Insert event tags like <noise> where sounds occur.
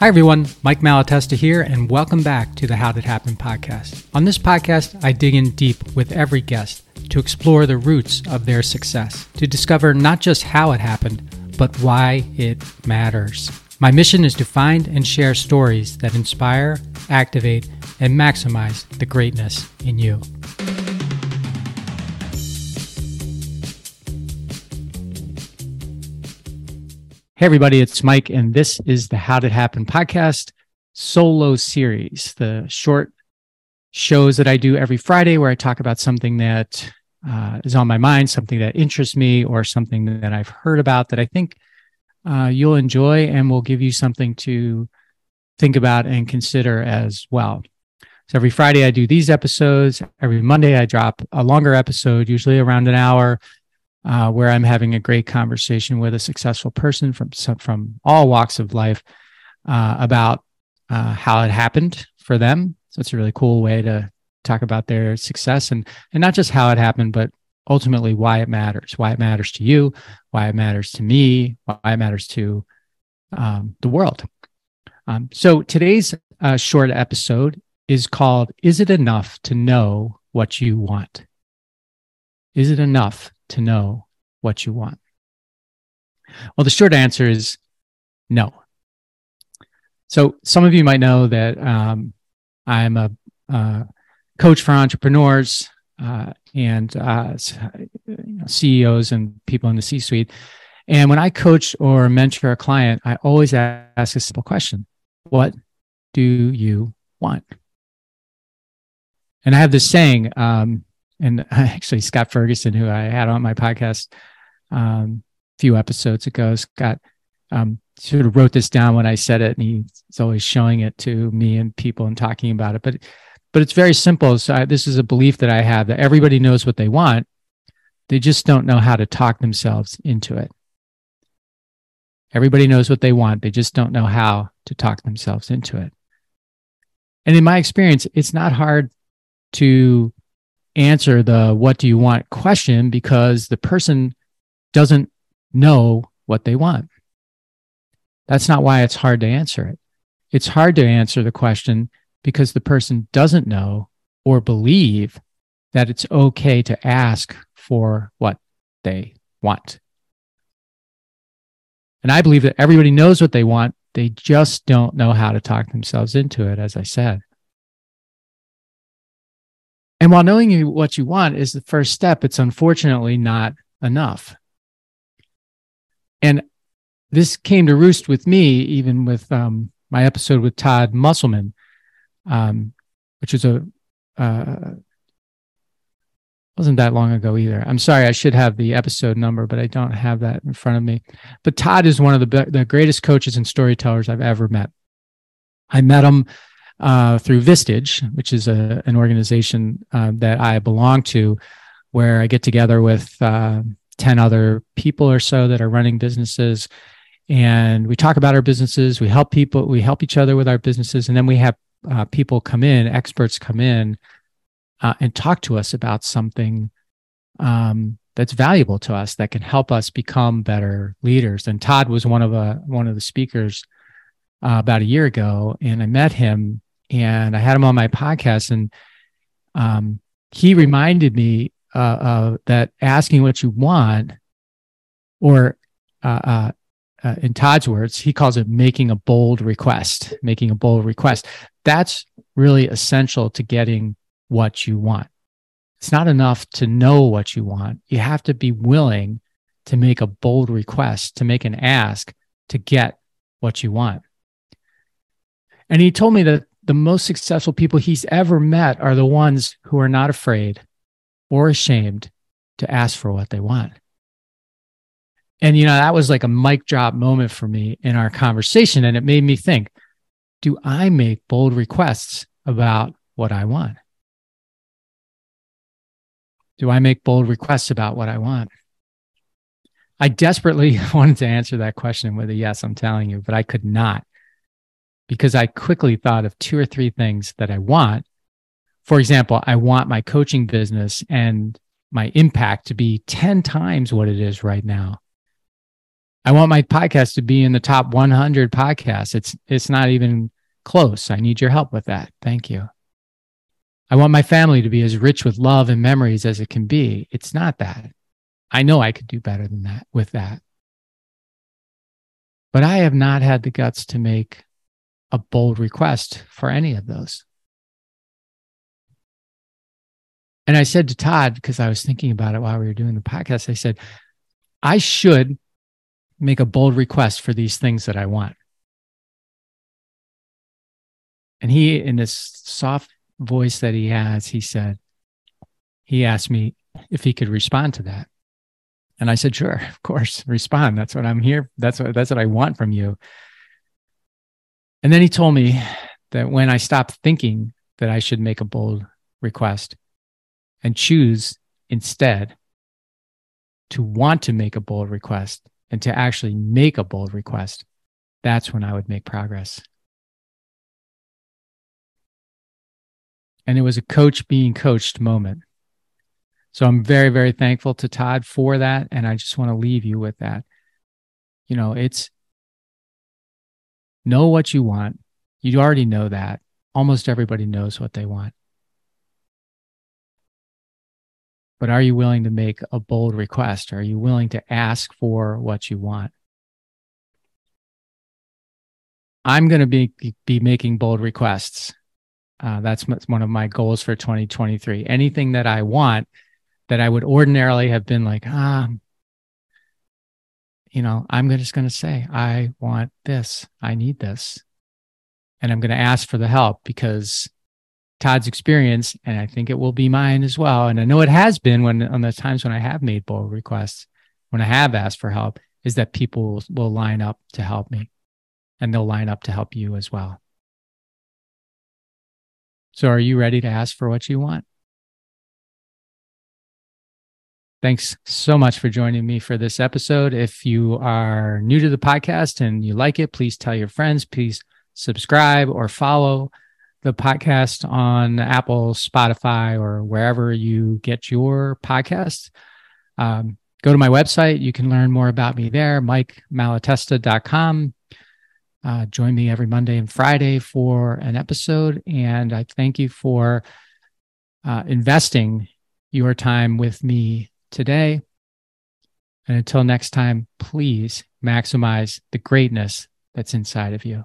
Hi, everyone. Mike Malatesta here, and welcome back to the How Did It Happen podcast. On this podcast, I dig in deep with every guest to explore the roots of their success, to discover not just how it happened, but why it matters. My mission is to find and share stories that inspire, activate, and maximize the greatness in you. Hey, everybody, it's Mike, and this is the How Did Happen podcast solo series, the short shows that I do every Friday where I talk about something that uh, is on my mind, something that interests me, or something that I've heard about that I think uh, you'll enjoy and will give you something to think about and consider as well. So every Friday, I do these episodes. Every Monday, I drop a longer episode, usually around an hour uh, where I'm having a great conversation with a successful person from from all walks of life uh, about uh, how it happened for them. So it's a really cool way to talk about their success and and not just how it happened, but ultimately why it matters, why it matters to you, why it matters to me, why it matters to um, the world. Um, so today's uh, short episode is called "Is it enough to know what you want?" Is it enough to know what you want? Well, the short answer is no. So, some of you might know that um, I'm a coach for entrepreneurs uh, and uh, CEOs and people in the C suite. And when I coach or mentor a client, I always ask a simple question What do you want? And I have this saying um, and <laughs> actually Scott Ferguson, who I had on my podcast um, a few episodes ago, Scott um, sort of wrote this down when I said it, and he's always showing it to me and people and talking about it. But but it's very simple. So I, this is a belief that I have that everybody knows what they want, they just don't know how to talk themselves into it. Everybody knows what they want, they just don't know how to talk themselves into it. And in my experience, it's not hard to answer the what do you want question because the person doesn't know what they want. That's not why it's hard to answer it. It's hard to answer the question because the person doesn't know or believe that it's okay to ask for what they want. And I believe that everybody knows what they want. They just don't know how to talk themselves into it, as I said. And while knowing what you want is the first step, it's unfortunately not enough. And this came to roost with me, even with um, my episode with Todd Musselman, um, which was a uh, wasn't that long ago either. I'm sorry, I should have the episode number, but I don't have that in front of me. But Todd is one of the the greatest coaches and storytellers I've ever met. I met him uh, through Vistage, which is a, an organization uh, that I belong to, where I get together with uh, 10 other people or so that are running businesses. And we talk about our businesses, we help people, we help each other with our businesses. And then we have uh, people come in, experts come in uh, and talk to us about something um, that's valuable to us that can help us become better leaders. And Todd was one of, a, uh, one of the speakers about a year ago. And I met him and I had him on my podcast, and um, he reminded me uh, uh, that asking what you want, or uh, uh, uh, in Todd's words, he calls it making a bold request. Making a bold request. That's really essential to getting what you want. It's not enough to know what you want. You have to be willing to make a bold request, to make an ask to get what you want. And he told me that the most successful people he's ever met are the ones who are not afraid or ashamed to ask for what they want. And, you know, that was like a mic drop moment for me in our conversation. And it made me think do I make bold requests about what I want? Do I make bold requests about what I want? I desperately <laughs> wanted to answer that question with a yes, I'm telling you, but I could not because I quickly thought of two or three things that I want. For example, I want my coaching business and my impact to be 10 times what it is right now. I want my podcast to be in the top 100 podcasts. It's it's not even close. I need your help with that. Thank you. I want my family to be as rich with love and memories as it can be. It's not that. I know I could do better than that with that. But I have not had the guts to make a bold request for any of those. And I said to Todd, because I was thinking about it while we were doing the podcast, I said, I should make a bold request for these things that I want. And he, in this soft voice that he has, he said, he asked me if he could respond to that. And I said, sure, of course, respond. That's what I'm here. That's what that's what I want from you. And then he told me that when I stopped thinking that I should make a bold request and choose instead to want to make a bold request and to actually make a bold request, that's when I would make progress. And it was a coach being coached moment. So I'm very, very thankful to Todd for that. And I just want to leave you with that. You know, it's know what you want. You already know that. Almost everybody knows what they want. But are you willing to make a bold request? Are you willing to ask for what you want? I'm going to be be making bold requests. Uh, that's one of my goals for 2023. Anything that I want that I would ordinarily have been like, ah, you know, I'm just going to say, I want this. I need this. And I'm going to ask for the help because Todd's experience, and I think it will be mine as well. And I know it has been when on the times when I have made bold requests, when I have asked for help, is that people will line up to help me and they'll line up to help you as well. So, are you ready to ask for what you want? Thanks so much for joining me for this episode. If you are new to the podcast and you like it, please tell your friends. Please subscribe or follow the podcast on Apple, Spotify, or wherever you get your podcasts. Um, go to my website. You can learn more about me there, mikemalatesta.com. Uh, join me every Monday and Friday for an episode. And I thank you for uh, investing your time with me today. And until next time, please maximize the greatness that's inside of you.